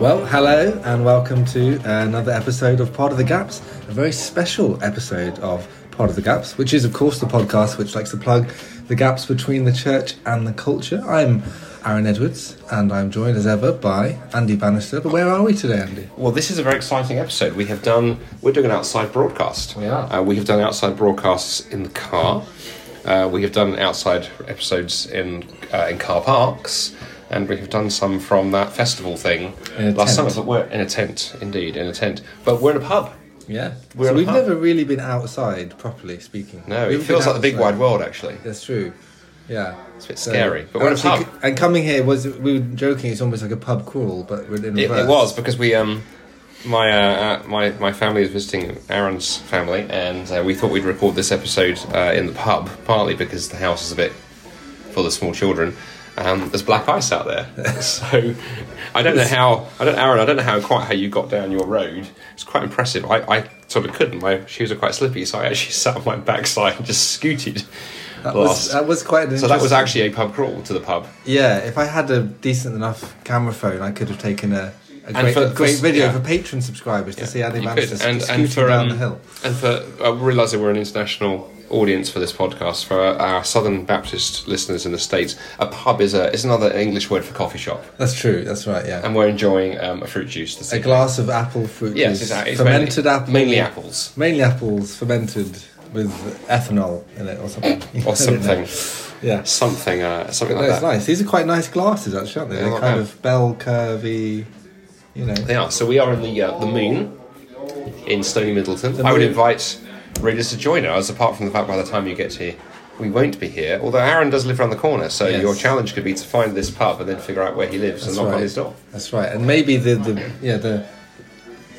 Well, hello and welcome to another episode of Pod of the Gaps, a very special episode of Pod of the Gaps, which is, of course, the podcast which likes to plug the gaps between the church and the culture. I'm Aaron Edwards and I'm joined as ever by Andy Bannister. But where are we today, Andy? Well, this is a very exciting episode. We have done, we're doing an outside broadcast. We are. Uh, we have done outside broadcasts in the car. Uh, we have done outside episodes in uh, in car parks, and we have done some from that festival thing last tent. summer. But we're in a tent, indeed, in a tent. But we're in a pub. Yeah. we're so we've pub. never really been outside, properly speaking. No, We've it feels like the big wide world, actually. That's true. Yeah. It's a bit scary, but we're in a pub. And coming here was we were joking. It's almost like a pub crawl, but we're in It, it was because we um my uh, uh, my my family is visiting Aaron's family, and uh, we thought we'd record this episode uh, in the pub, partly because the house is a bit full of small children. Um, there's black ice out there, so I don't know how. I don't, Aaron. I don't know how quite how you got down your road. It's quite impressive. I, I sort of couldn't. My shoes are quite slippy, so I actually sat on my backside and just scooted. That was that was quite. An so that was actually a pub crawl to the pub. Yeah, if I had a decent enough camera phone, I could have taken a, a great, for- great for- video yeah. for Patreon subscribers to see how they Bannister could. and, and for down um, the hill. and for I realise that we're an international audience for this podcast for our Southern Baptist listeners in the states. A pub is a is another English word for coffee shop, That's true. That's right. Yeah, and we're enjoying um, a fruit juice. A glass of apple fruit Yes, juice, exactly. Fermented mainly, apple, mainly apples mainly apples fermented with ethanol in it or something. Or something, Yeah. something, uh, something No, like it's that. nice. These are quite nice glasses, actually, aren't they? Yeah, They're kind of bell curvy, you know. They are. So we are in the uh, the Moon in Stony Middleton. The I would Moon. invite readers to join us. Apart from the fact by the time you get here. We won't be here, although Aaron does live around the corner, so Yes. your challenge could be to find this pub and then figure out where he lives That's and knock right. on his door. That's right, and maybe the, the yeah the,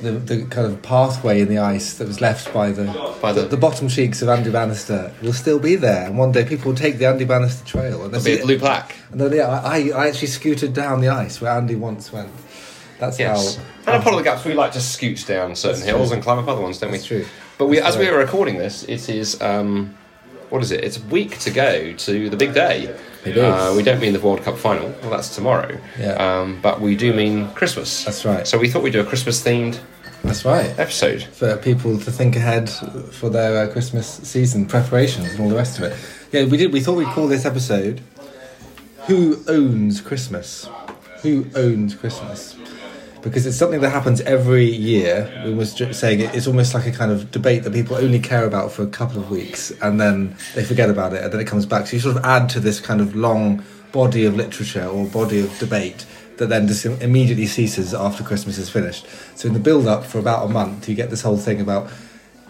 the the kind of pathway in the ice that was left by the By the, the- bottom cheeks of Andy Bannister will still be there, and one day people will take the Andy Bannister trail, and It'll be a blue plaque. And then, yeah, I, I actually scooted down the ice where Andy once went. That's Yes. how. And at Pod of the Gaps, we like to scoot down certain hills true. and climb up other ones, don't That's we? true. But we, That's as we are recording this, it is um, what is it? It's a week to go to the big day. It is. Uh, we don't mean the World Cup final. Well, that's tomorrow. Yeah. Um, but we do mean Christmas. That's right. So we thought we'd do a Christmas themed That's right. episode. For people to think ahead for their uh, Christmas season preparations and all the rest of it. Yeah, we did. We thought we'd call this episode "Who Owns Christmas." Who owns Christmas? Because it's something that happens every year. We were saying it, it's almost like a kind of debate that people only care about for a couple of weeks and then they forget about it and then it comes back. So you sort of add to this kind of long body of literature or body of debate that then just immediately ceases after Christmas is finished. So in the build up for about a month, you get this whole thing about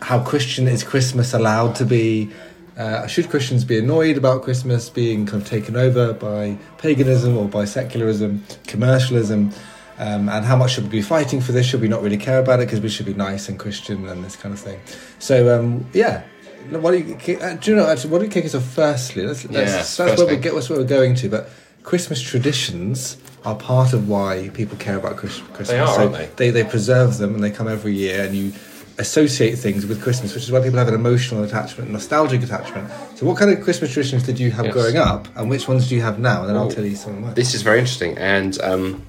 how Christian is Christmas allowed to be? Uh, should Christians be annoyed about Christmas being kind of taken over by paganism or by secularism, commercialism? Um, and how much should we be fighting for this? Should we not really care about it because we should be nice and Christian and this kind of thing? So um, yeah, what do you, uh, do you know? Actually, what do you kick us off? Firstly, let's, let's, that's first where we get. That's where we're going to. But Christmas traditions are part of why people care about Chris- Christmas. They are, so aren't they? they they preserve them and they come every year and you associate things with Christmas, which is why people have an emotional attachment, nostalgic attachment. So, what kind of Christmas traditions did you have Yes. growing up, and which ones do you have now? And then I'll tell you some. This is very interesting, and um,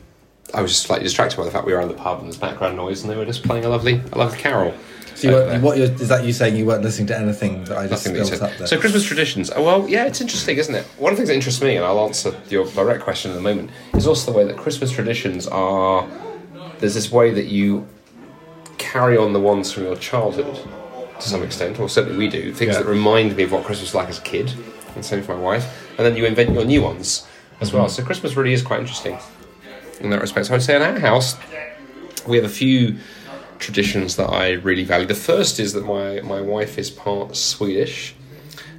I was just slightly distracted by the fact we were in the pub and there's background noise, and they were just playing a lovely, a lovely carol. So, you weren't, what you're, is that you saying you weren't listening to anything that I just Nothing built up there? So Christmas traditions. Oh, well, yeah, it's interesting, isn't it? One of the things that interests me, and I'll answer your direct question in a moment, is also the way that Christmas traditions are. There's this way that you carry on the ones from your childhood to some extent, or certainly we do. Things Yeah. that remind me of what Christmas was like as a kid, and same for my wife. And then you invent your new ones as mm-hmm. well. So Christmas really is quite interesting in that respect. So I'd say in our house, we have a few traditions that I really value. The first is that my, my wife is part Swedish.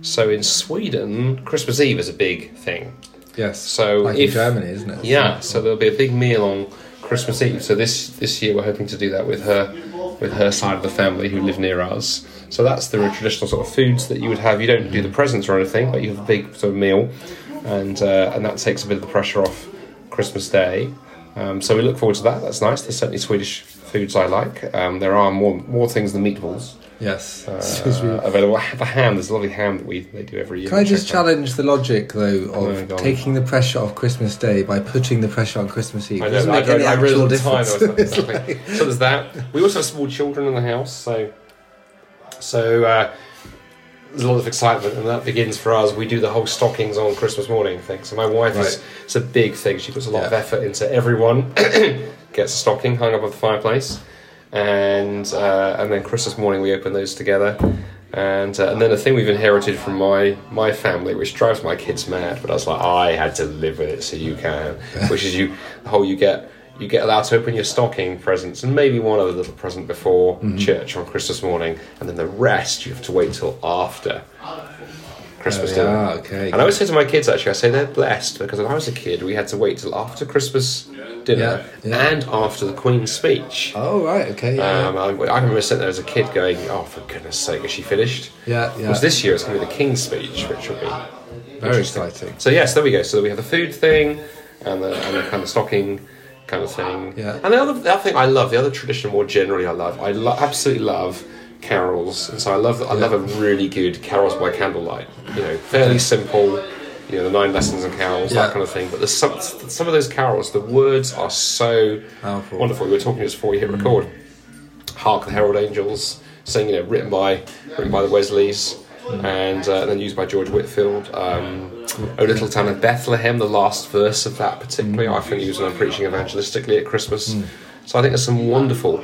So in Sweden, Christmas Eve is a big thing. yes. So like if in Germany, isn't it? yeah, so there'll be a big meal on Christmas Eve. So this this year we're hoping to do that with her with her side of the family who live near us. So that's the traditional sort of foods that you would have. You don't do the presents or anything, but you have a big sort of meal, and uh, and that takes a bit of the pressure off Christmas Day. Um, so we look forward to that. That's nice. There's certainly Swedish foods I like. Um, there are more more things than meatballs. Yes. uh, available. The ham, there's a lovely ham that we they do every year. Can I just out. challenge the logic, though, of taking the pressure off Christmas Day by putting the pressure on Christmas Eve? I know, doesn't I, make any I, I actual realised at time. difference. I was like, It's exactly. like- So there's that. We also have small children in the house, so so uh, there's a lot of excitement, and that begins for us. We do the whole stockings on Christmas morning thing. So my wife is it's a big thing. She puts a lot of effort into everyone gets a stocking hung up on the fireplace, and uh, and then Christmas morning we open those together. And, uh, and then the thing we've inherited from my, my family, which drives my kids mad, but I was like, I had to live with it, so you can. Which is you, the whole you get you get allowed to open your stocking presents and maybe one other little present before Mm-hmm. church on Christmas morning, and then the rest you have to wait till after Christmas Oh, dinner. okay. And I always say to my kids, actually, I say they're blessed because when I was a kid, we had to wait till after Christmas dinner Yeah, yeah. and after the Queen's speech. Oh, right, okay. Yeah, Um, I, I remember sitting there as a kid going, "Oh, for goodness' sake, is she finished?" yeah. yeah. Because this year it's going to be the King's speech, which will be Very exciting. So yes, there we go. So we have the food thing and the, and the kind of stocking kind of thing. Yeah. And the other, the other thing I love, the other tradition more generally I love, I lo- absolutely love carols, and so I love I love a really good carols by candlelight. You know, fairly simple. You know, the nine lessons and carols, Yeah. that kind of thing. But there's some some of those carols, the words are so Powerful. wonderful. We were talking just before we hit mm. record. Hark the Herald Angels, saying you know, written by written by the Wesleys, and, uh, then used by George Whitefield. Um, o Little Town of Bethlehem, the last verse of that particularly, I think used when I'm preaching evangelistically at Christmas. So I think there's some wonderful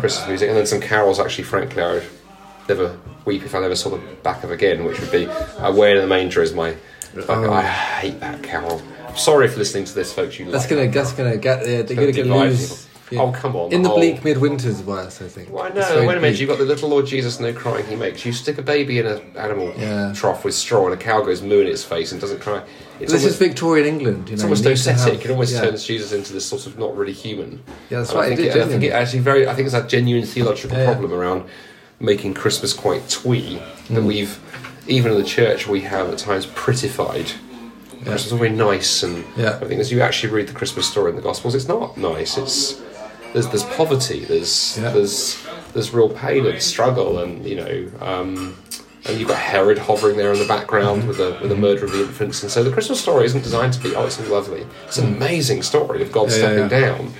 Christmas music, and then some carols. Actually, frankly, I would never weep if I never saw the back of again, which would be "Away in the Manger" is my. Oh. I hate that carol. Sorry for listening to this, folks. You That's like gonna, that. that's gonna get, uh, they're gonna gonna lose. people. Oh, come on, In the the bleak whole- midwinter's worse, I think. Why no? Wait a minute. You've got the little Lord Jesus, no crying he makes. You stick a baby in an animal Yeah. trough with straw, and a cow goes moo in its face and doesn't cry. It's This almost, is Victorian England. You know, it's almost docetic. It almost yeah. turns Jesus into this sort of not really human. Yeah, that's And right. I think, it, I think it actually very. I think it's a genuine theological Yeah, yeah. problem around making Christmas quite twee. Mm. That we've even in the church we have at times prettified. Christmas is very nice, and Yeah. I think as you actually read the Christmas story in the Gospels, it's not nice. It's there's there's poverty, there's Yeah. there's there's real pain and struggle, and you know. Um, and you've got Herod hovering there in the background with the with the murder of the infants, and so the Christmas story isn't designed to be oh it's lovely. It's an amazing story of God Mm. Yeah, stepping yeah, down,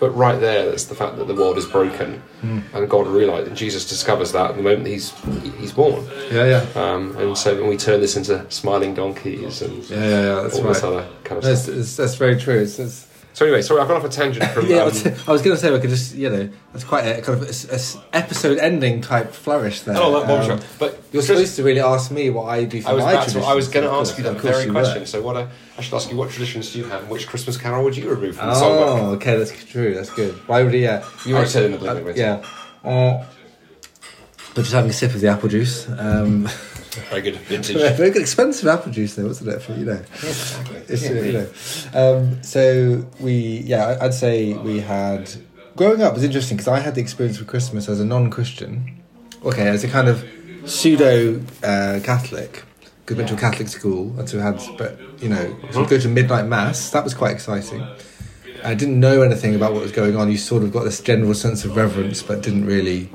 but right there, that's the fact that the world is broken, Mm. and God realized, and Jesus discovers that at the moment he's he's born, Yeah, yeah. um, and so when we turn this into smiling donkeys and Yeah, yeah, yeah. That's all right. this other kind of That's, stuff. it's, that's very true. It's, it's, So anyway, sorry, I've gone off a tangent from. yeah, I um, was, I was going to say we could just, you know, that's quite a kind of a, s- episode ending type flourish there. oh, that bombshell. Um, but You're supposed to really ask me what I do for I was my to, traditions. I was going to ask you that very you question. were. So what? I, I should ask you what traditions do you have, and which Christmas carol would you remove from the songbook? Oh, okay, that's true. That's good. Why would he? Yeah, You already said in the uh, Yeah. Uh, but just having a sip of the apple juice. Um, Very good vintage. very good, expensive apple juice, though, wasn't it? For you know, it's, uh, you know. Um, so we, yeah, I'd say we had. Growing up was interesting because I had the experience of Christmas as a non-Christian. Okay, as a kind of pseudo uh, Catholic. Because went to a Catholic school, and so we had, but you know, so we'd go to midnight mass. That was quite exciting. I didn't know anything about what was going on. You sort of got this general sense of reverence, but didn't really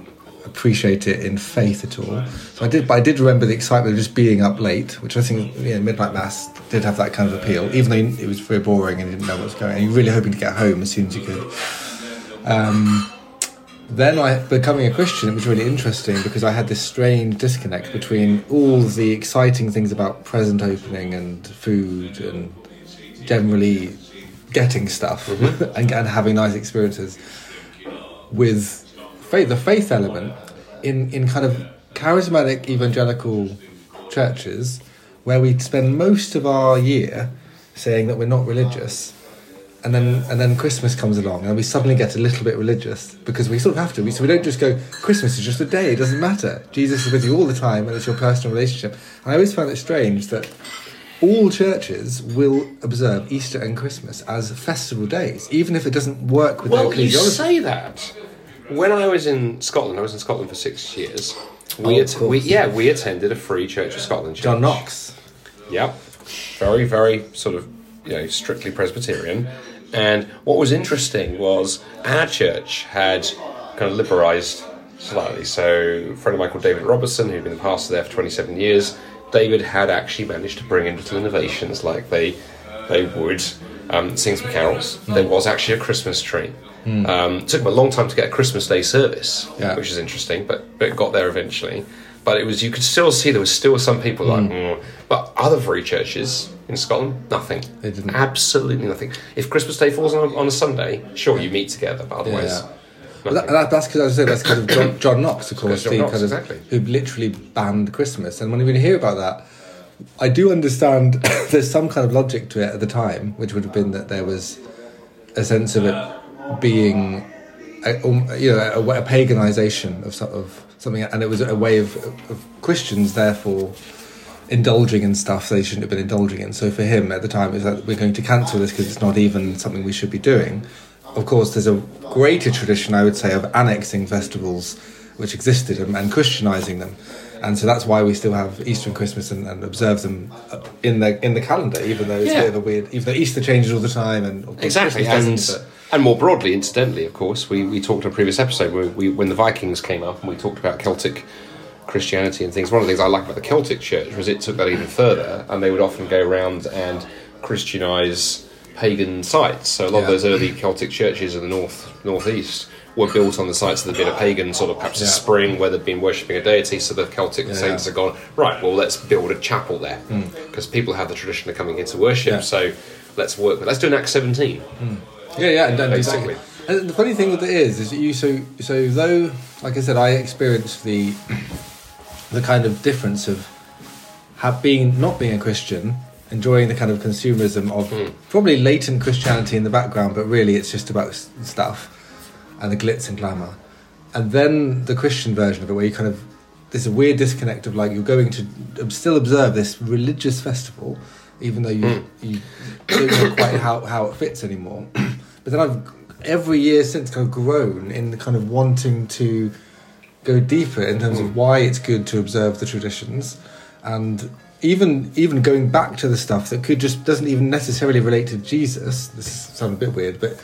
appreciate it in faith at all. So I did, but I did remember the excitement of just being up late, which I think you know, midnight mass did have that kind of appeal, even though it was very boring and you didn't know what was going. on. And you're really hoping to get home as soon as you could. Um, then I becoming a Christian, it was really interesting because I had this strange disconnect between all the exciting things about present opening and food and generally getting stuff and, and having nice experiences with faith, the faith element in, in kind of charismatic evangelical churches where we spend most of our year saying that we're not religious and then and then Christmas comes along and we suddenly get a little bit religious because we sort of have to. We, so we don't just go Christmas is just a day. It doesn't matter. Jesus is with you all the time, and it's your personal relationship. And I always found it strange that all churches will observe Easter and Christmas as festival days, even if it doesn't work with their Well, you ecclesiology. say that. When I was in Scotland, I was in Scotland for six years. We, Oh, course. we yeah, we attended a free Church of Scotland. Church. John Knox. Yep. Very, very sort of, you know, strictly Presbyterian. And what was interesting was our church had kind of liberalised slightly. So, a friend of mine called David Robertson, who'd been the pastor there for 27 years, David had actually managed to bring in little innovations like they they would um, sing some carols. There was actually a Christmas tree. Um, it took them a long time to get a Christmas Day service, Yeah. which is interesting, but but it got there eventually. But it was you could still see there was still some people like, mm. but other free churches in Scotland, nothing. They didn't. Absolutely nothing. If Christmas Day falls on a, on a Sunday, sure you meet together, but otherwise, Yeah. nothing. That, that, that's because I said that's because of John, John Knox, of course, John Knox, kind of exactly. who literally banned Christmas. And when we hear about that, I do understand there's some kind of logic to it at the time, which would have been that there was a sense of it being, a, um, you know, a, a paganization of, of something, and it was a way of, of Christians, therefore indulging in stuff they shouldn't have been indulging in. So for him at the time, is that we're going to cancel this because it's not even something we should be doing. Of course, there's a greater tradition, I would say, of annexing festivals which existed and, and Christianizing them. And so that's why we still have Easter and Christmas and, and observe them in the in the calendar, even though it's Yeah. a bit of a weird. Even though Easter changes all the time, and Exactly, and and more broadly, incidentally, of course, we, we talked in a previous episode where we, when the Vikings came up and we talked about Celtic Christianity and things. One of the things I like about the Celtic Church was it took that even further, and they would often go around and Christianize pagan sites. So a lot of those early Celtic churches in the north northeast were built on the sites that had been a pagan sort of perhaps a spring where they'd been worshipping a deity. So the Celtic Yeah. saints had gone right. Well, let's build a chapel there because people have the tradition of coming here to worship. Hmm. Yeah. So let's work. Let's do an Act seventeen. Yeah, yeah, and, exactly. And the funny thing with it is, is that you so so though, like I said, I experienced the the kind of difference of have being not being a Christian, enjoying the kind of consumerism of hmm. probably latent Christianity in the background, but really it's just about stuff and the glitz and glamour, and then the Christian version of it, where you kind of there's a weird disconnect of like you're going to still observe this religious festival, even though you hmm. you don't know quite how how it fits anymore. But then I've every year since kind of grown in the kind of wanting to go deeper in terms of hmm. why it's good to observe the traditions and even even going back to the stuff that could just doesn't even necessarily relate to Jesus this sounds a bit weird but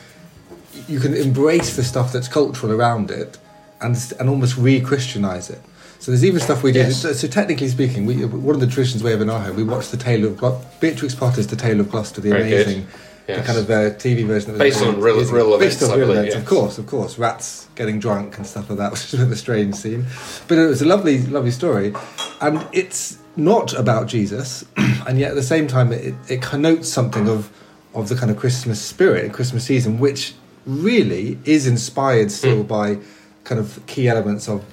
you can embrace the stuff that's cultural around it and and almost re-christianize it so there's even stuff we did Yes. so, so technically speaking we, one of the traditions we have in our home we watched the tale of Glo- Beatrix Potter's The Tailor of Gloucester the Very good. Amazing the kind of uh, TV version that was Based on real- real based on real events, yes. of course, of course. Rats getting drunk and stuff like that, which is a of strange scene. But it was a lovely, lovely story, and it's not about Jesus, and yet at the same time, it, it connotes something of of the kind of Christmas spirit and Christmas season, which really is inspired still by kind of key elements of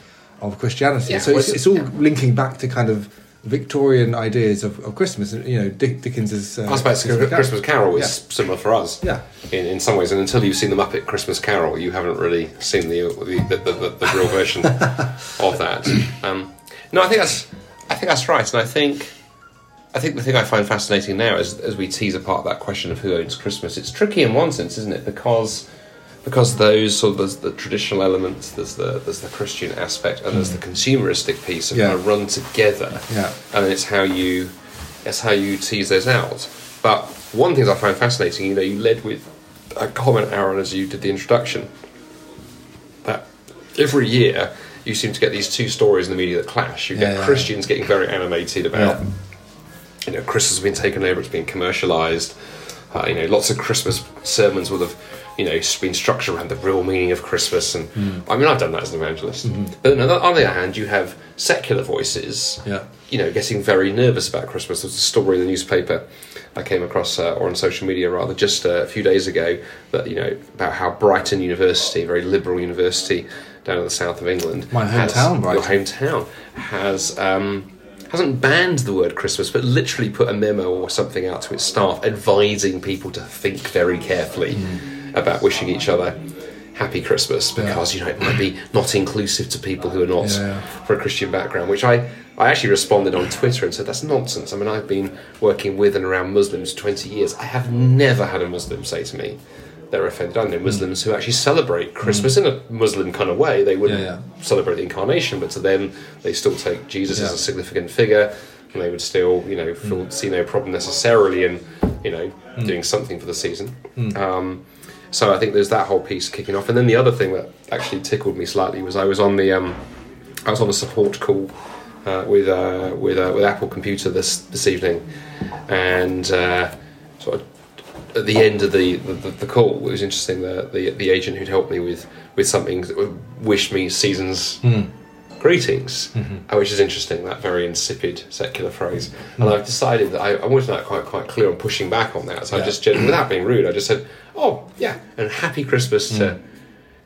of Christianity. Yeah, so it's, it's all yeah. linking back to kind of Victorian ideas of, of Christmas. and You know, Dick, Dickens's. Uh, I suppose Christmas Christmas Carol is Yeah. similar for us. Yeah. In, in some ways, and until you've seen the Muppet Christmas Carol, you haven't really seen the the, the, the, the real version of that. Um, no, I think that's I think that's right, and I think I think the thing I find fascinating now is as we tease apart that question of who owns Christmas. It's tricky in one sense, isn't it? Because because those sort of there's the traditional elements, there's the there's the Christian aspect, and there's the consumeristic piece of Yeah. kind of run together. Yeah. and it's how you it's how you tease those out. But one thing that I find fascinating, you know, you led with a comment, Aaron, as you did the introduction, that every year you seem to get these two stories in the media that clash. You Yeah, get yeah. Christians getting very animated about Yeah. you know, Christmas has been taken over, it's been commercialised. Uh, you know, lots of Christmas sermons will have, you know, been structured around the real meaning of Christmas. And Hmm. I mean, I've done that as an evangelist. Mm-hmm. But on the, other hand, you have secular voices, Yeah. you know, getting very nervous about Christmas. There's a story in the newspaper I came across, uh, or on social media rather, just uh, a few days ago, that you know about how Brighton University, a very liberal university down in the south of England, My has- hometown, your hometown, has. Um, hasn't banned the word Christmas, but literally put a memo or something out to its staff advising people to think very carefully about wishing each other happy Christmas because you know it might be not inclusive to people who are not Yeah. for a Christian background. Which I I actually responded on Twitter and said that's nonsense. I mean I've been working with and around Muslims for twenty years. I have never had a Muslim say to me. They're offended. I know hmm. Muslims who actually celebrate Christmas hmm. in a Muslim kind of way. They wouldn't Yeah, celebrate the incarnation, but to them, they still take Jesus as a significant figure, and they would still, you know, hmm. feel, see no problem necessarily in, you know, doing something for the season. Um, So I think there's that whole piece kicking off, and then the other thing that actually tickled me slightly was I was on the um, I was on a support call uh, with uh, with uh, with Apple Computer this this evening, and uh, sort of at the end of the, the, the call, it was interesting. The, the the agent who'd helped me with with something wished me seasons greetings, uh, which is interesting. That very insipid secular phrase, and I've decided that I, I wanted that quite quite clear on pushing back on that. So I just without being rude, I just said, "Oh yeah," and happy Christmas to.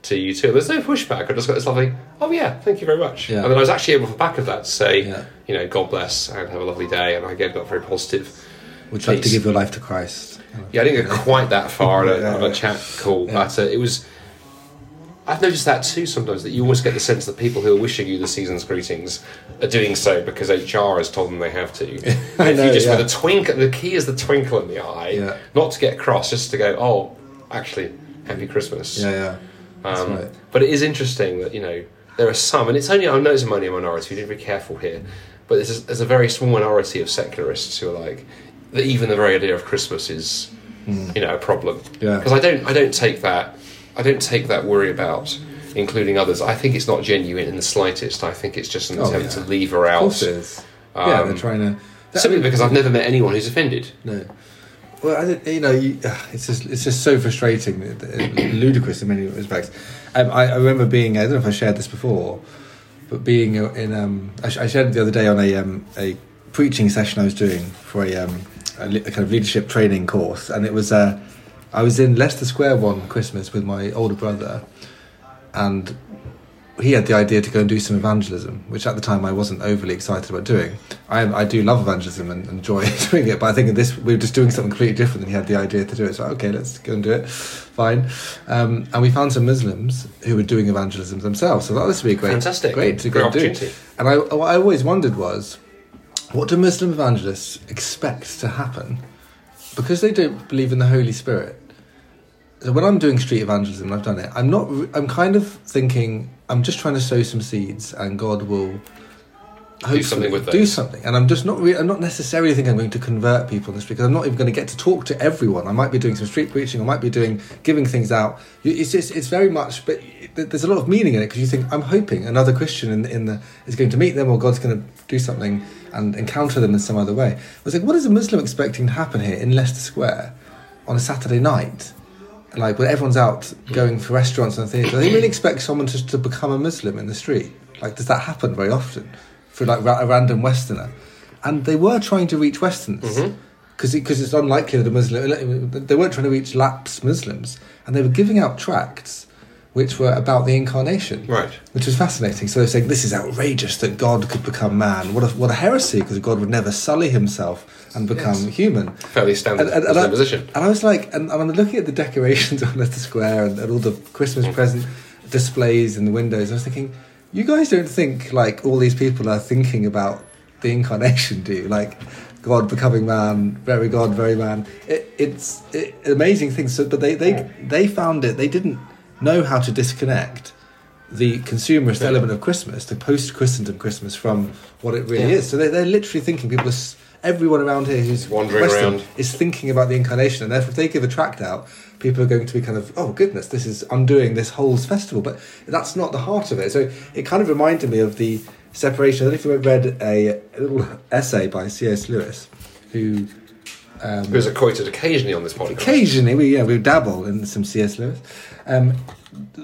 To you too. There's no pushback. I just got this lovely. Oh yeah, thank you very much. Yeah. And then I was actually able, the back of that, to say, Yeah. you know, God bless and have a lovely day. And I again got very positive. Would you like to give your life to Christ? Yeah, I didn't get quite that far on a, Yeah, on a chat call, Yeah. but uh, it was. I've noticed that too sometimes that you always get the sense that people who are wishing you the season's greetings are doing so because HR has told them they have to. I if know, you just yeah. with a twinkle, the key is the twinkle in the eye, Yeah. not to get cross, just to go, oh, actually, happy Christmas. Yeah, yeah. Um, right. But it is interesting that you know there are some, and it's only I know it's only a minority. We need to be careful here, but there's a, there's a very small minority of secularists who are like that. Even the very idea of Christmas is you know a problem. Yeah. Because I don't I don't take that I don't take that worry about including others. I think it's not genuine in the slightest. I think it's just an Oh, attempt yeah. to lever Of out. course it is. yeah, Um, they're trying to. Simply because I've never met anyone who's offended. No. Well, you know, you, it's just it's just so frustrating, uh, ludicrous in many respects. Um, I, I remember being I don't know if I shared this before, but being in um, I, I shared it the other day on a um, a preaching session I was doing for a, um, a, a kind of leadership training course, and it was uh, I was in Leicester Square one Christmas with my older brother, and he had the idea to go and do some evangelism, which at the time I wasn't overly excited about doing. I, I do love evangelism and enjoy doing it, but I think this we were just doing something completely different and he had the idea to do it. So okay, let's go and do it. Fine, um, and we found some Muslims who were doing evangelism themselves. So that this would be great, Fantastic. great to go Great and do. opportunity. And I, what I always wondered was, what do Muslim evangelists expect to happen? Because they don't believe in the Holy Spirit. So when I'm doing street evangelism, and I've done it. I'm not. I'm kind of thinking. I'm just trying to sow some seeds, and God will hopefully something with do something. And I'm just not. Re- I'm not necessarily thinking I'm going to convert people in the street because I'm not even going to get to talk to everyone. I might be doing some street preaching. I might be doing giving things out. It's just. It's very much. But there's a lot of meaning in it because you think I'm hoping another Christian in, in the is going to meet them or God's going to do something and encounter them in some other way. I was like, what is a Muslim expecting to happen here in Leicester Square on a Saturday night? like when everyone's out going for restaurants and theatres, they really expect someone just to become a Muslim in the street. Like, does that happen very often for like ra- a random Westerner? And they were trying to reach Westerners because mm-hmm. it's unlikely that a Muslim. They weren't trying to reach lapsed Muslims, and they were giving out tracts which were about the incarnation, Right. Which was fascinating. So they're saying this is outrageous that God could become man. What a what a heresy! Because God would never sully himself and become Yes. human. Fairly standard And- and- and I- position. And I was like, and, I'm looking at the decorations on Leicester Square and, and all the Christmas mm. present displays in the windows. I was thinking, you guys don't think like all these people are thinking about the incarnation, do you? Like God becoming man, very God, very man. It, it's it, amazing things. So, but they, they they found it. They didn't know how to disconnect the consumerist Yeah. element of Christmas, the post Christendom Christmas, from what it really Yeah. is. So they, they're literally thinking people are. Everyone around here who's Wandering Western around. is thinking about the incarnation, and therefore, if they give a tract out, people are going to be kind of, oh goodness, this is undoing this whole festival. But that's not the heart of it. So it kind of reminded me of the separation. I don't know if you read a, little essay by C.S. Lewis, who um, Who's quoted occasionally on this podcast. occasionally we yeah we dabble in some C.S. Lewis um,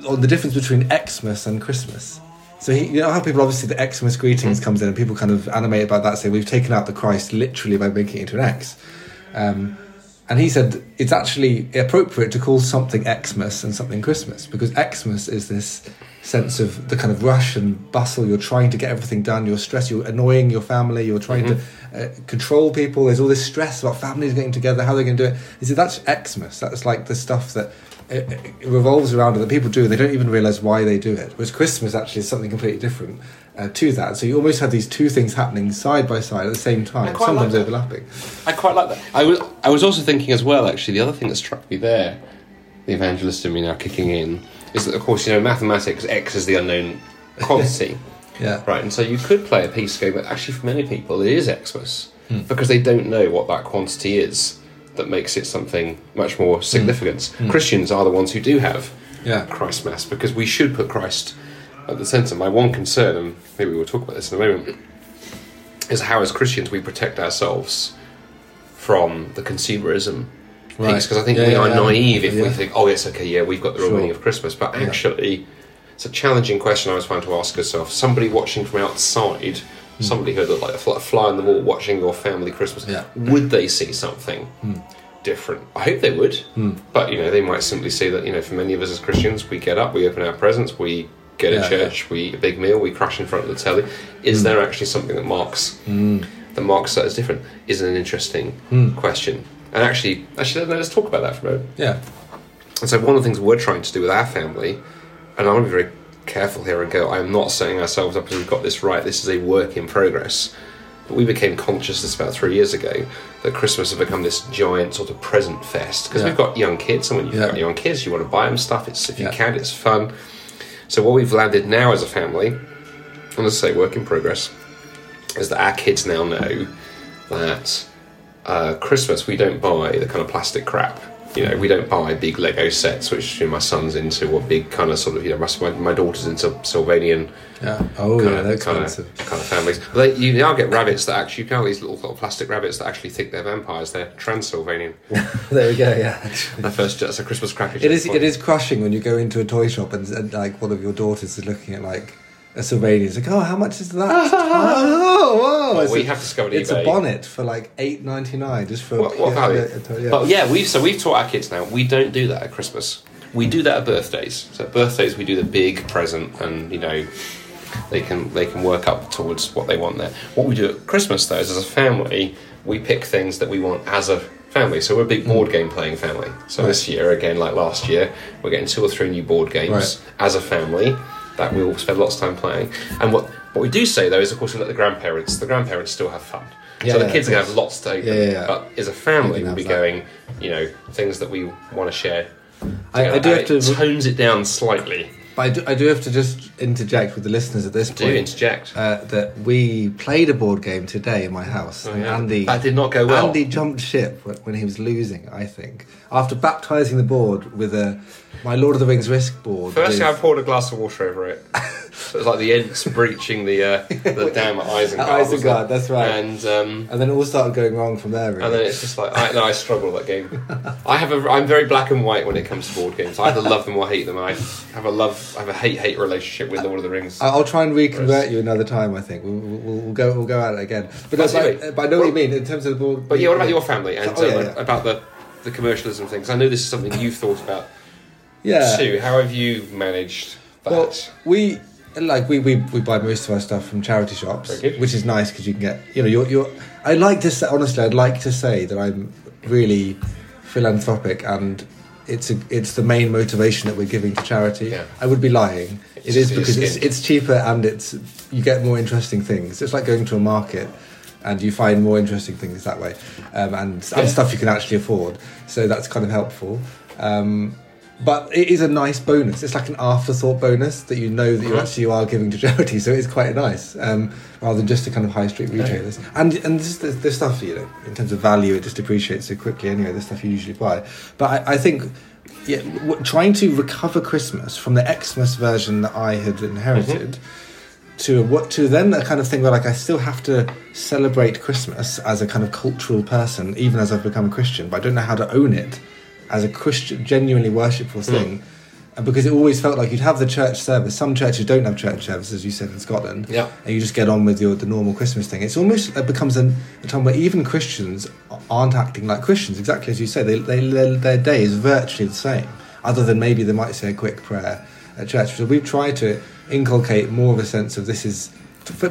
on the difference between Xmas and Christmas. So he, you know how people obviously the Xmas greetings comes in and people kind of animate about that, saying we've taken out the Christ literally by making it into an X. Um, and he said it's actually appropriate to call something Xmas and something Christmas because Xmas is this sense of the kind of rush and bustle. You're trying to get everything done. You're stressed. You're annoying your family. You're trying to uh, control people. There's all this stress about families getting together. How they're going to do it. He said that's Xmas. That's like the stuff that it, it revolves around and that people do. They don't even realize why they do it. Whereas Christmas actually is something completely different uh, to that. So you almost have these two things happening side by side at the same time, I quite like sometimes overlapping. I quite like that. I was I was also thinking as well. Actually, the other thing that struck me there, the evangelist in me now kicking in, is that of course you know mathematics X is the unknown quantity, Yeah. right? And so you could play a piece going, but actually for many people it is Xmas Hmm. because they don't know what that quantity is. That makes it something much more significant. Mm. Mm. Christians are the ones who do have Yeah. Christ Mass because we should put Christ at the centre. My one concern, and maybe we'll talk about this in a moment, is how as Christians we protect ourselves from the consumerism Right. because I think Yeah, we are yeah. naive if we think, oh, yes, okay, yeah, we've got the real Sure. meaning of Christmas, but actually, it's a challenging question I was trying to ask yourself. Somebody watching from outside, somebody who looked like a fly- on the wall watching your family Christmas, Yeah. would they see something different? I hope they would, but you know, they might simply see that you know, for many of us as Christians, we get up, we open our presents, we get Yeah, in church, we eat a big meal, we crash in front of the telly. Is mm. there actually something that marks mm. that marks that as different? Is an interesting mm. question. And actually, actually, let's talk about that for a moment. Yeah. And so, one of the things we're trying to do with our family, and I want to be very careful here and go, I'm not setting ourselves up as we've got this right. This is a work in progress. But we became conscious this about three years ago that Christmas has become this giant sort of present fest because Yeah. we've got young kids, and when you've Yeah. got young kids, you want to buy them stuff. It's if you Yeah. can, it's fun. So what we've landed now as a family, and let's say work in progress, is that our kids now know that uh, Christmas we don't buy the kind of plastic crap. You know, we don't buy big Lego sets, which you know, my son's into, or big kind of sort of you know, my, my daughter's into Sylvanian Yeah. Oh, kind yeah, of, kind, expensive. of, kind of families. They, you now get rabbits that actually you can these little, little plastic rabbits that actually think they're vampires. They're Transylvanian. there we go. Yeah. My first, that's a Christmas cracker. It is. It is crushing when you go into a toy shop and, and like one of your daughters is looking at like a Sylvanian. It's like, oh, how much is that? oh, whoa! Well, It's we a- have discovered it. It's eBay. a bonnet for like eight ninety nine just for What, what yeah, value? yeah, yeah, yeah. But yeah, we've so we've taught our kids now. We don't do that at Christmas. We do that at birthdays. So at birthdays, we do the big present, and you know, they can they can work up towards what they want there. What we do at Christmas, though, is as a family, we pick things that we want as a family. So we're a big Mm. board game playing family. So this year, again, like last year, we're getting two or three new board games Right. as a family that we all spend lots of time playing. And what what we do say though is, of course, we let the grandparents. The grandparents still have fun. Yeah, so the kids are going to have lots to open. Yeah, yeah. But as a family, we'll be that. going, you know, things that we want to share. I, I do have to. It tones it down slightly. But I do, I do have to just interject with the listeners at this point. Do interject. Uh, that we played a board game today in my house, Oh, and yeah. Andy That did not go well. Andy jumped ship when- he was losing. I think after baptizing the board with a my Lord of the Rings risk board. Firstly, I poured a glass of water over it. so it was like the Ents breaching the uh, the dam at Isengard. At Isengard, that's right. And um, and then it all started going wrong from there. Really. and then it's just like I, no, I struggle with that game. I have a I'm very black and white when it comes to board games. I either love them or hate them. I have a love I have a hate hate relationship with Lord of the Rings. I'll try and reconvert you another time. I think we'll, we'll, we'll go we'll go at it again. But, That's no, it. but, but I know what you mean in terms of the board. But yeah, what about your family and Oh, yeah, um, yeah. about the the commercialism things? I know this is something you've thought about Yeah. too. How have you managed that? Well, we like we, we, we buy most of our stuff from charity shops, which is nice because you can get you know you're you're. I like to say honestly, I'd like to say that I'm really philanthropic and. It's a, it's the main motivation that we're giving to charity. Yeah. I would be lying. It's it is because it's, it's cheaper and it's you get more interesting things. It's like going to a market and you find more interesting things that way, um, and, Yeah. and stuff you can actually afford. So that's kind of helpful. Um, but it is a nice bonus. It's like an afterthought bonus that you know that you actually you are giving to charity. So it's quite nice, um, rather than just the kind of high street retailers. And and just the, the stuff you know, in terms of value, it just depreciates so quickly anyway. The stuff you usually buy. But I, I think. Yeah, w- trying to recover Christmas from the Xmas version that I had inherited to what to then a kind of thing where like I still have to celebrate Christmas as a kind of cultural person, even as I've become a Christian, but I don't know how to own it as a Christian, genuinely worshipful thing. And because it always felt like you'd have the church service. Some churches don't have church service, as you said in Scotland. Yeah. And you just get on with your the normal Christmas thing. It's almost it becomes a, a time where even Christians aren't acting like Christians, exactly as you say. They, they, their, their day is virtually the same, other than maybe they might say a quick prayer at church. So we've tried to inculcate more of a sense of this is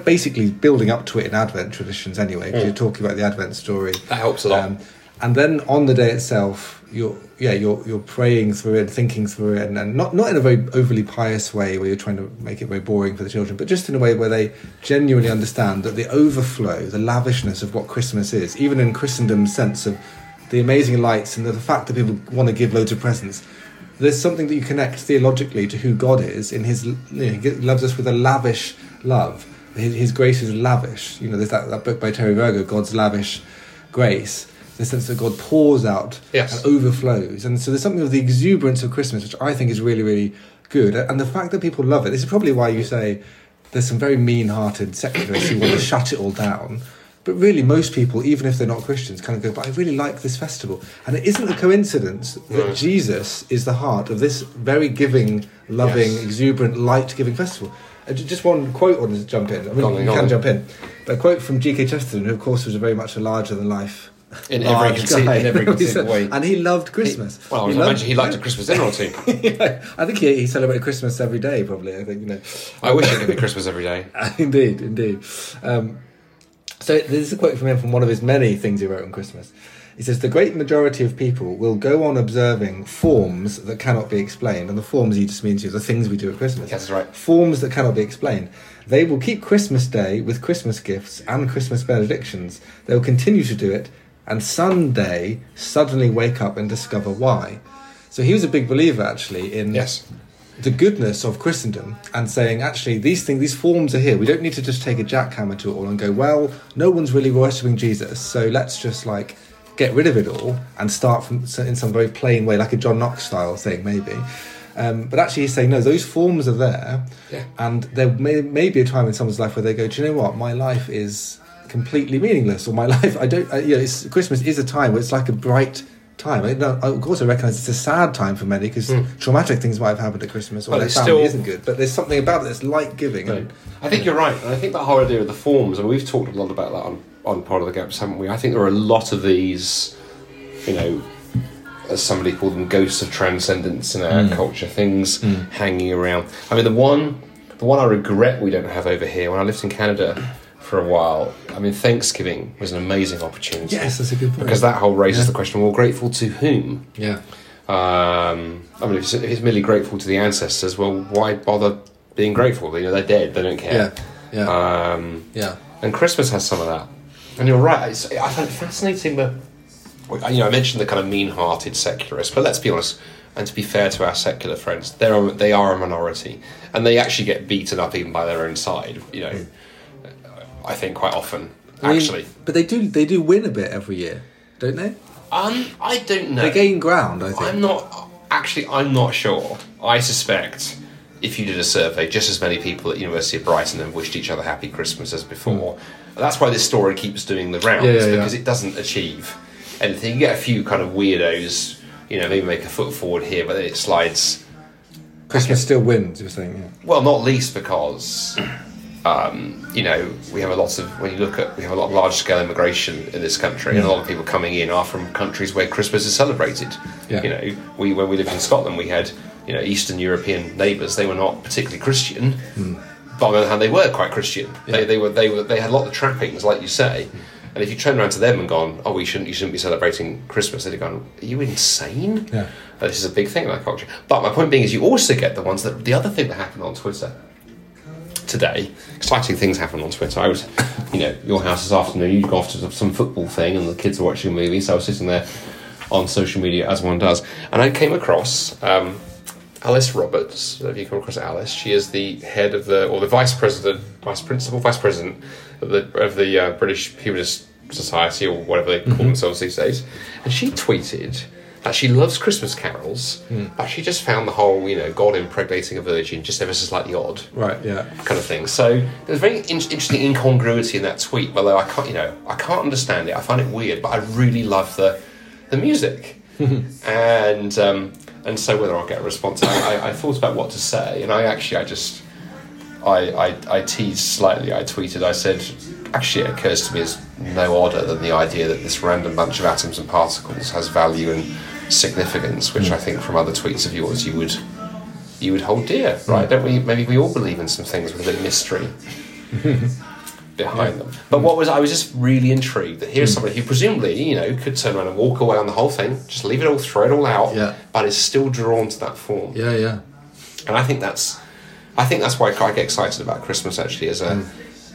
basically building up to it in Advent traditions anyway, because Mm. you're talking about the Advent story. that helps a lot. Um, and then on the day itself, you're yeah you're you're praying through it, thinking through it, and, and not not in a very overly pious way where you're trying to make it very boring for the children, but just in a way where they genuinely understand that the overflow, the lavishness of what Christmas is, even in Christendom's sense of the amazing lights and the, the fact that people want to give loads of presents. There's something that you connect theologically to who God is in His. You know, he loves us with a lavish love. His, his grace is lavish. You know, there's that, that book by Terry Virgo, God's lavish grace the sense that God pours out Yes. and overflows. And so there's something of the exuberance of Christmas, which I think is really, really good. And the fact that people love it, this is probably why you say there's some very mean hearted secularists who want to shut it all down. But really, most people, even if they're not Christians, kind of go, but I really like this festival. And it isn't a coincidence that Right. Jesus is the heart of this very giving, loving, Yes. exuberant, light giving festival. Uh, Just one quote on this, jump in. I mean, you can on. jump in. But a quote from G.K. Chesterton, who, of course, was a very much a larger than life. In every large conceit- guy. in every conceivable way. And he loved Christmas. Well, I He loved- imagine he liked a Christmas dinner or two. yeah, I think he, he celebrated Christmas every day, probably. I think, you know. I wish it could be Christmas every day. indeed, indeed. Um, so this is a quote from him from one of his many things he wrote on Christmas. He says, "The great majority of people will go on observing forms that cannot be explained, and the forms he just means here, the things we do at Christmas. That's right. Forms that cannot be explained. They will keep Christmas Day with Christmas gifts and Christmas benedictions. They will continue to do it, and Sunday suddenly wake up and discover why." So he was a big believer, actually, in Yes. the goodness of Christendom and saying, actually, these things, these forms are here. We don't need to just take a jackhammer to it all and go, well, no one's really worshipping Jesus, so let's just like get rid of it all and start from in some very plain way, like a John Knox style thing, maybe. Um, but actually, he's saying, no, those forms are there, Yeah. and there may, may be a time in someone's life where they go, do you know what, my life is completely meaningless, or my life, I don't, uh, you know, it's, Christmas is a time where it's like a bright time. I, no, of course, I recognise it's a sad time for many because traumatic things might have happened at Christmas, or But their it's family still- isn't good. But there's something about it that's light giving. And, I think you're right, and I think that whole idea of the forms, I and we've talked a lot about that on, on pod of the gaps, haven't we? I think there are a lot of these, you know, as somebody called them, ghosts of transcendence in our culture, things hanging around. I mean, the one, the one I regret we don't have over here. When I lived in Canada for a while, I mean, Thanksgiving was an amazing opportunity. Yes, that's a good point. because that whole raises Yeah. the question: Well, grateful to whom? yeah, Um, I mean, if it's, if it's merely grateful to the ancestors, well, why bother being grateful? You know, they're dead; they don't care. yeah, yeah, Um, yeah. and Christmas has some of that. And you're right. It's, I find it fascinating that you know I mentioned the kind of mean-hearted secularists, but let's be honest. And to be fair to our secular friends, they're they are a minority, and they actually get beaten up even by their own side. You know, I think quite often. I mean, Actually, but they do they do win a bit every year, don't they? um, I don't know. They gain ground, I think. I'm not actually. I'm not sure. I suspect if you did a survey, just as many people at University of Brighton have wished each other happy Christmas as before. That's why this story keeps doing the rounds. Yeah, yeah, yeah. because it doesn't achieve anything. You get a few kind of weirdos, you know, maybe make a foot forward here, but then it slides. Christmas still wins. You're saying, yeah. Well, not least because. Um, you know, we have a lot of when you look at we have a lot of large scale immigration in this country, and a lot of people coming in are from countries where Christmas is celebrated. Yeah. You know, we when we lived in Scotland, we had you know Eastern European neighbours. They were not particularly Christian, but on the other hand, they were quite Christian. They, they were they were they had a lot of trappings, like you say. And if you turn around to them and gone, "Oh, we shouldn't, you shouldn't be celebrating Christmas," they'd have gone, "Are you insane?" Yeah. Uh, This is a big thing in our culture. But my point being is, you also get the ones that the other thing that happened on Twitter today. Exciting things happen on Twitter. I was, you know, your house this afternoon. You go off to some football thing, and the kids are watching a movie. So I was sitting there on social media as one does, and I came across um, Alice Roberts. Have you come across Alice? She is the head of the or the vice president, vice principal vice president of the of the uh, British Humanist Society or whatever they call themselves these days, and she tweeted. That she loves Christmas carols, but she just found the whole, you know, God impregnating a virgin just ever so slightly odd Right, yeah. kind of thing. So there's very in- interesting incongruity in that tweet. Although I can't, you know, I can't understand it. I find it weird, but I really love the the music, and um, and so whether I'll get a response, I, I, I thought about what to say, and I actually I just I, I I teased slightly. I tweeted. I said, actually, it occurs to me as no odder than the idea that this random bunch of atoms and particles has value and significance, which hmm. I think from other tweets of yours you would you would hold dear, hmm. right? Don't we? Maybe we all believe in some things with a bit of mystery behind them. Hmm. But what was I was just really intrigued that here's somebody who presumably you know could turn around and walk away on the whole thing, just leave it all, throw it all out, Yeah. but is still drawn to that form. Yeah, yeah. And I think that's, I think that's why I get excited about Christmas actually as a.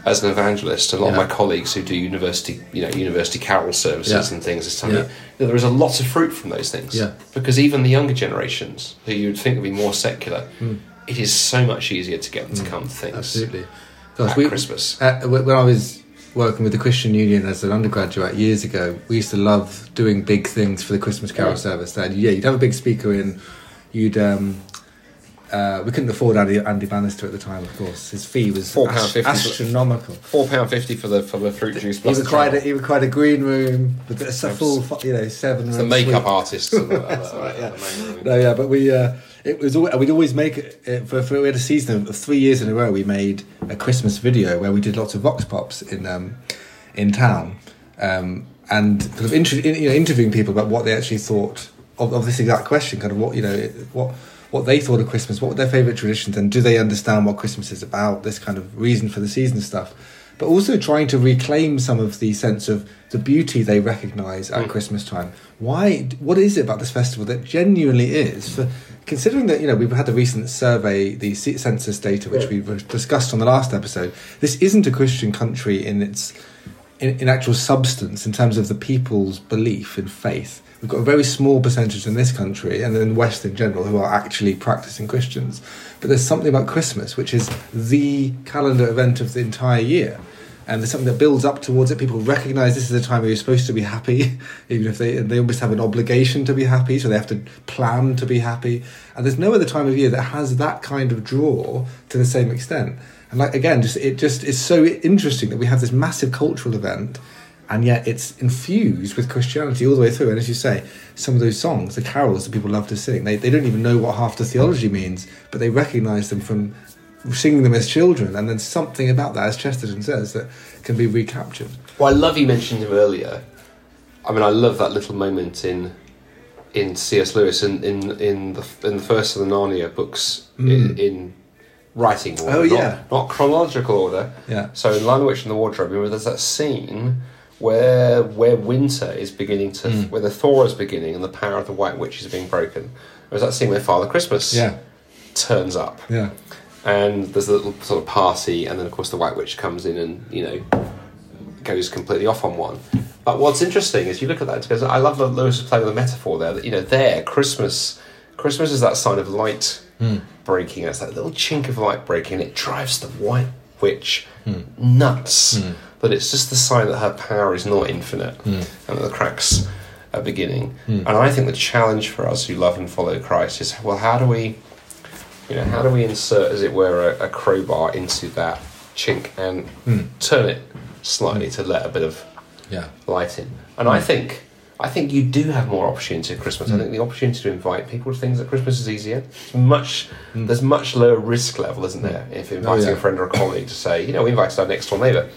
As an evangelist, a lot. Yeah. of my colleagues who do university, you know, university carol services Yeah. and things, is telling Yeah. there is a lot of fruit from those things. Yeah. Because even the younger generations, who you'd think would be more secular, Mm. it is so much easier to get them to come to things Absolutely. at Christmas. Uh, when when I was working with the Christian Union as an undergraduate years ago, we used to love doing big things for the Christmas Carol service. That yeah, you'd have a big speaker in. You'd um, uh, we couldn't afford Andy, Andy Bannister at the time, of course. His fee was £4.50. astronomical. Four pound fifty for the for the fruit juice. He plus the required a, he required a green room with a full, you know, seven. It's the makeup suite. artists. the- That's right, yeah. No, yeah, but we uh, it was al- we'd always make it for, for we had a season of three years in a row. We made a Christmas video where we did lots of vox pops in um, in town um, and kind of inter- you know, interviewing people about what they actually thought of, of this exact question, kind of what you know what what they thought of Christmas, what were their favourite traditions, and do they understand what Christmas is about? This kind of reason for the season stuff. But also trying to reclaim some of the sense of the beauty they recognise at Mm. Christmas time. Why? What is it about this festival that genuinely is? For considering that you know we've had the recent survey, the census data, which Yeah. we discussed on the last episode. This isn't a Christian country in its in, in actual substance in terms of the people's belief in faith. We've got a very small percentage in this country and in the West in general who are actually practicing Christians. But there's something about Christmas, which is the calendar event of the entire year. And there's something that builds up towards it. People recognize this is a time where you're supposed to be happy, even if they they almost have an obligation to be happy, so they have to plan to be happy. And there's no other time of year that has that kind of draw to the same extent. And like again, just it just is so interesting that we have this massive cultural event, and yet it's infused with Christianity all the way through. And as you say, some of those songs, the carols that people love to sing, they, they don't even know what half the theology means, but they recognise them from singing them as children. And then something about that, as Chesterton says, that can be recaptured. Well, I love you mentioned him earlier. I mean, I love that little moment in in C.S. Lewis in in in the in the first of the Narnia books mm. in, in writing order. Oh, not, yeah. not chronological order. Yeah. So in Lion the Witch and the Wardrobe, remember there's that scene where where winter is beginning to Mm. where the thaw is beginning and the power of the White Witch is being broken. There's that scene where Father Christmas Yeah. turns up Yeah. and there's a little sort of party, and then of course the White Witch comes in and you know goes completely off on one. But what's interesting is you look at that because I love that Lewis was playing with the metaphor there. That you know, there Christmas, Christmas is that sign of light breaking. It's that little chink of light breaking. It drives the White Witch nuts. But it's just the sign that her power is not infinite, and that the cracks are beginning. And I think the challenge for us who love and follow Christ is well, how do we you know, how do we insert, as it were, a, a crowbar into that chink and hmm. turn it slightly to let a bit of Yeah. light in? And I think, I think you do have more opportunity at Christmas. I hmm. think the opportunity to invite people to things at Christmas is easier. It's much, hmm. there's much lower risk level, isn't there? Hmm. If oh, inviting yeah. a friend or a colleague to say, you know, we invited our next door neighbour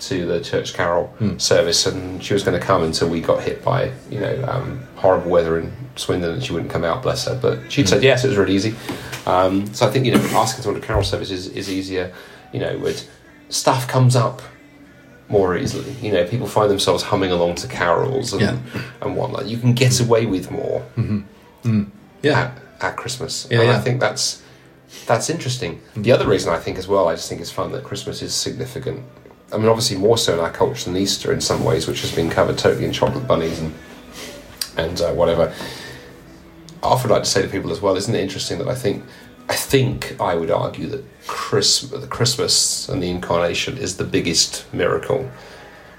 to the church carol service, and she was going to come until we got hit by you know um, horrible weather in Swindon, and she wouldn't come out, bless her. But she said yes, it was really easy. Um, so I think you know asking someone to carol service is, is easier. You know, with stuff comes up more easily. You know, people find themselves humming along to carols and Yeah. and whatnot. You can get away with more mm-hmm. mm. Yeah. at, at Christmas. Yeah, and I think that's that's interesting. The mm. other reason I think as well, I just think it's fun that Christmas is significant. I mean, obviously more so in our culture than Easter in some ways, which has been covered totally in chocolate bunnies and and uh, whatever. I often like to say to people as well, isn't it interesting that I think I think I would argue that Christmas, the Christmas and the incarnation is the biggest miracle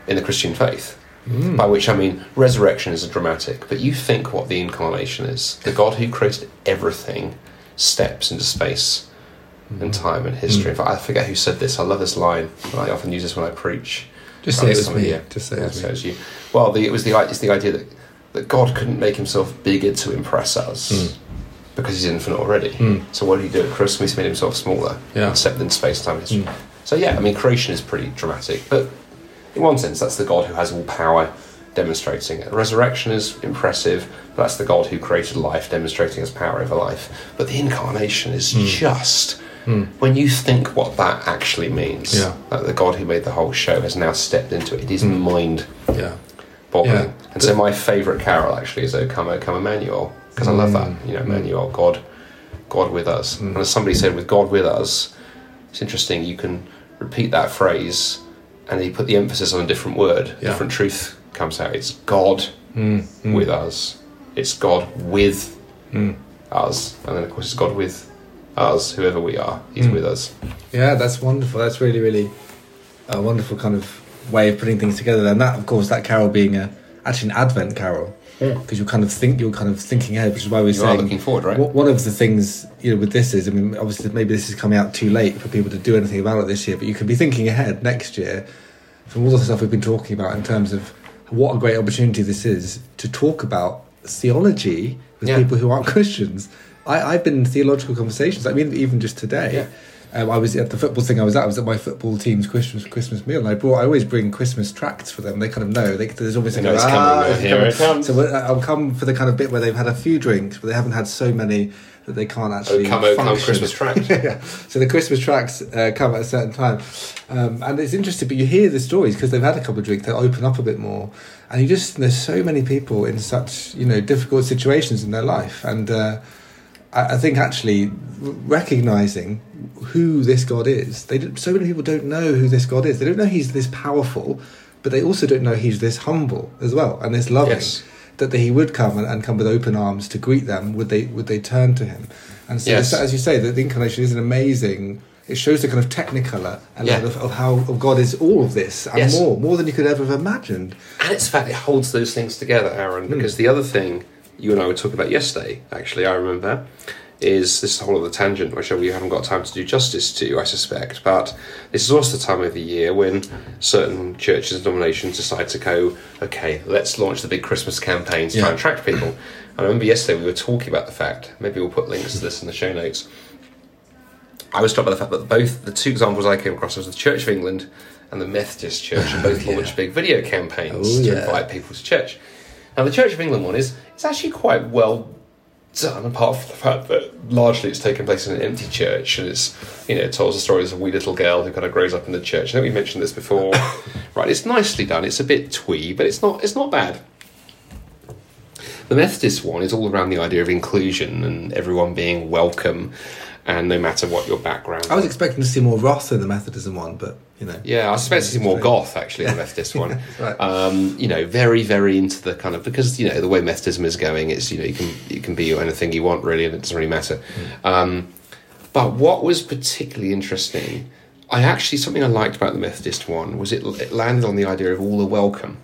in the Christian faith. Hmm. By which I mean resurrection is a dramatic, but you think what the incarnation is. The God who created everything steps into space and hmm. time and history. Hmm. In fact, I forget who said this. I love this line. and I often use this when I preach. Just say it was me. year. Just say it was so me. it's you. Well, the, it was the it's the idea that that God couldn't make himself bigger to impress us Hmm. Because he's infinite already. Hmm. So what did he do at Christmas? He made himself smaller Yeah. and stepped in space time history. Hmm. So yeah, I mean creation is pretty dramatic, but in one sense that's the God who has all power demonstrating it. Resurrection is impressive, but that's the God who created life demonstrating his power over life. But the incarnation is Hmm. just hmm. when you think what that actually means. Yeah. That the God who made the whole show has now stepped into it. It is mind Yeah. boggling. Yeah. And so my favourite carol actually is O Come, O Come Emmanuel, because I love that. Mm. You know, man, you are God, God with us. And as somebody said, with God with us, it's interesting. You can repeat that phrase, and you put the emphasis on a different word. Yeah. Mm. Different truth comes out. It's God with us. It's God with Mm. us, and then of course it's God with us, whoever we are. He's Mm. with us. Yeah, that's wonderful. That's really, really a wonderful kind of way of putting things together. And that, of course, that carol being a actually an Advent carol because you kind of think you're kind of thinking ahead, which is why we're You are saying looking forward, right? One of the things you know with this is, I mean, obviously maybe this is coming out too late for people to do anything about it this year, but you can be thinking ahead next year from all the stuff we've been talking about in terms of what a great opportunity this is to talk about theology with Yeah. people who aren't Christians. I, I've been in theological conversations. I mean, even just today. Yeah. Um, I was at the football thing I was at. I was at my football team's Christmas Christmas meal, and I brought. I always bring Christmas tracts for them. They kind of know. They, there's always a know it's "Ah, coming, here it comes." So I'll come for the kind of bit where they've had a few drinks, but they haven't had so many that they can't actually. Oh, come, oh, come. Christmas tract. yeah. So the Christmas tracts uh, come at a certain time, um, and it's interesting. But you hear the stories because they've had a couple of drinks. They open up a bit more, and you just there's so many people in such you know difficult situations in their life, and uh, I, I think actually recognizing who this God is. They so many people don't know who this God is. They don't know He's this powerful, but they also don't know He's this humble as well and this loving Yes. that he would come and, and come with open arms to greet them, would they would they turn to him? And so, Yes. as you say, the, the incarnation is an amazing. It shows the kind of technicolor element Yeah. of, of how of God is all of this and Yes. more, more than you could ever have imagined. And it's the fact it holds those things together, Aaron, Hmm. because the other thing you and I were talking about yesterday, actually, I remember, is this whole other tangent, which we haven't got time to do justice to, I suspect. But this is also the time of the year when certain churches and denominations decide to go, okay, let's launch the big Christmas campaign to try and attract people. And I remember yesterday we were talking about the fact, maybe we'll put links to this in the show notes. I was struck by the fact that both the two examples I came across was the Church of England and the Methodist Church, and both Yeah. launched big video campaigns Oh, to yeah. invite people to church. Now, the Church of England one is it's actually quite well done, apart from the fact that largely it's taken place in an empty church, and it's you know it tells the story of a wee little girl who kind of grows up in the church. I think we mentioned this before, right? It's nicely done. It's a bit twee, but it's not it's not bad. The Methodist one is all around the idea of inclusion and everyone being welcome, and no matter what your background. I was expecting to see more wrath in the Methodism one, but you know, Yeah, I suspect to see more goth actually in the Methodist one. Right. um, you know, very, very into the kind of because you know the way Methodism is going, it's you know you can you can be anything you want really, and it doesn't really matter. Um, but what was particularly interesting, I actually something I liked about the Methodist one was it, it landed on the idea of all are welcome.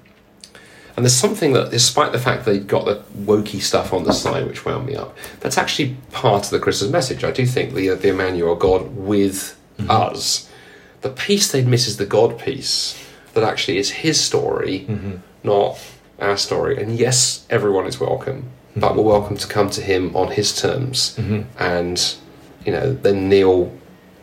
And there's something that, despite the fact they've got the wokey stuff on the side, which wound me up, that's actually part of the Christmas message. I do think the uh, the Emmanuel God with mm-hmm. us, the piece they'd miss is the God piece that actually is His story, mm-hmm. not our story. And yes, everyone is welcome, but mm-hmm. we're welcome to come to Him on His terms, and you know then kneel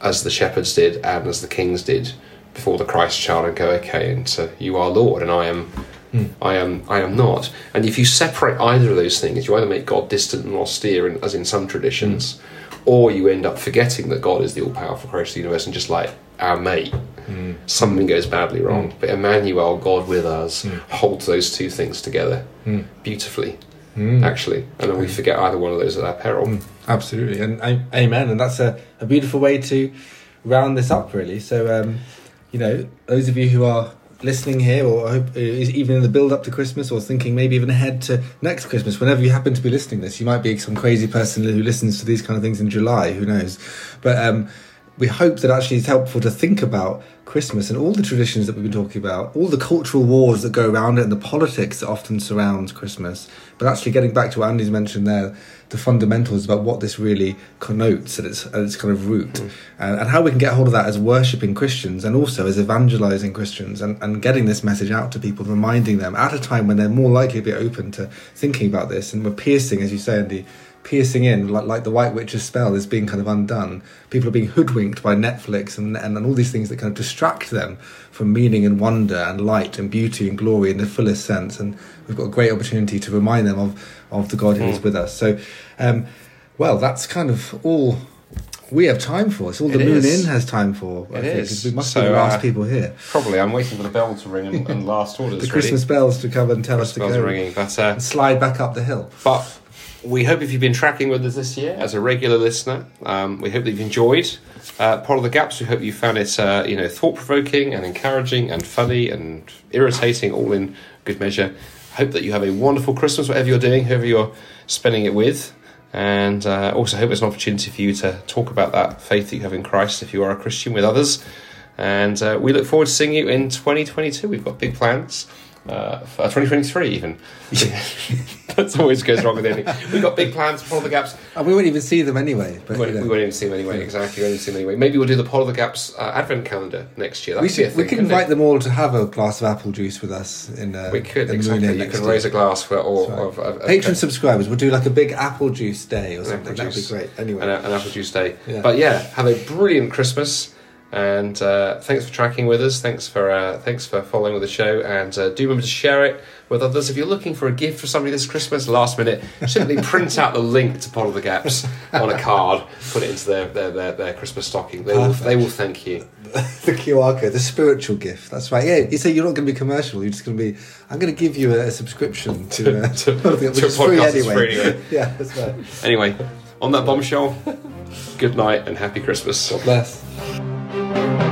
as the shepherds did and as the kings did before the Christ child and go, okay, and so you are Lord and I am Hmm. I am I am not. And if you separate either of those things, you either make God distant and austere, in, as in some traditions, hmm. or you end up forgetting that God is the all powerful creator of the universe and just like our mate. Hmm. Something goes badly wrong. But Emmanuel, God with us, holds those two things together beautifully, actually. And then we forget either one of those at our peril. Absolutely, and I, amen. And that's a, a beautiful way to round this up, really. So, um, you know, those of you who are listening here, or I hope, uh, even in the build up to Christmas, or thinking maybe even ahead to next Christmas, whenever you happen to be listening to this, you might be some crazy person who listens to these kind of things in July. Who knows? But um, we hope that actually it's helpful to think about Christmas and all the traditions that we've been talking about, all the cultural wars that go around it, and the politics that often surrounds Christmas. But actually, getting back to what Andy's mentioned there, the fundamentals about what this really connotes at its, at its kind of root, mm. and, and how we can get hold of that as worshipping Christians and also as evangelizing Christians and, and getting this message out to people, reminding them at a time when they're more likely to be open to thinking about this. And we're piercing, as you say, Andy, piercing in like, like the white witch's spell is being kind of undone. People are being hoodwinked by netflix and, and, and all these things that kind of distract them from meaning and wonder and light and beauty and glory in the fullest sense. And we've got a great opportunity to remind them of of the god who is with us. So um, well that's kind of all we have time for. It's all the It moon is. in has time for i It think is. we must So, be the last uh, people here. Probably, I'm waiting for the bell to ring and, and last orders. the christmas bells to come and tell us to bells go ringing, but uh, and slide back up the hill. But we hope if you've been tracking with us this year as a regular listener, um, we hope that you've enjoyed uh, pod of the gaps. We hope you found it, uh, you know, thought provoking and encouraging and funny and irritating, all in good measure. Hope that you have a wonderful Christmas, whatever you're doing, whoever you're spending it with. And uh, also hope it's an opportunity for you to talk about that faith that you have in Christ if you are a Christian with others. And uh, we look forward to seeing you in 2022. We've got big plans. Uh, 2023 even. That's always goes wrong with anything. We've got big plans for Pod the Gaps. And we won't even see them anyway. But, We won't, you know. we won't even see them anyway. Exactly, we won't even see them anyway. Maybe we'll do the of the Gaps uh, advent calendar next year. That we, could should, we thing, can couldn't invite it? them all to have a glass of apple juice with us in uh, We could in exactly. You can year. raise a glass for all of, of, of Patreon subscribers, we'll do like a big apple juice day or something. That'd be great. Anyway, an, an apple juice day. Yeah. But yeah, have a brilliant Christmas, and uh, thanks for tracking with us. Thanks for uh, thanks for following with the show, and uh, do remember to share it with others. If you're looking for a gift for somebody this Christmas, last minute, simply print out the link to Pod of the Gaps on a card, put it into their their, their, their Christmas stocking. They will they will thank you. the QR code, the spiritual gift. That's right. Yeah, you say you're not going to be commercial. You're just going to be. I'm going to give you a, a subscription to, uh, To- which to a is free anyway. free anyway. yeah, that's right. Anyway, on that bombshell, good night and happy Christmas. God bless. Thank you.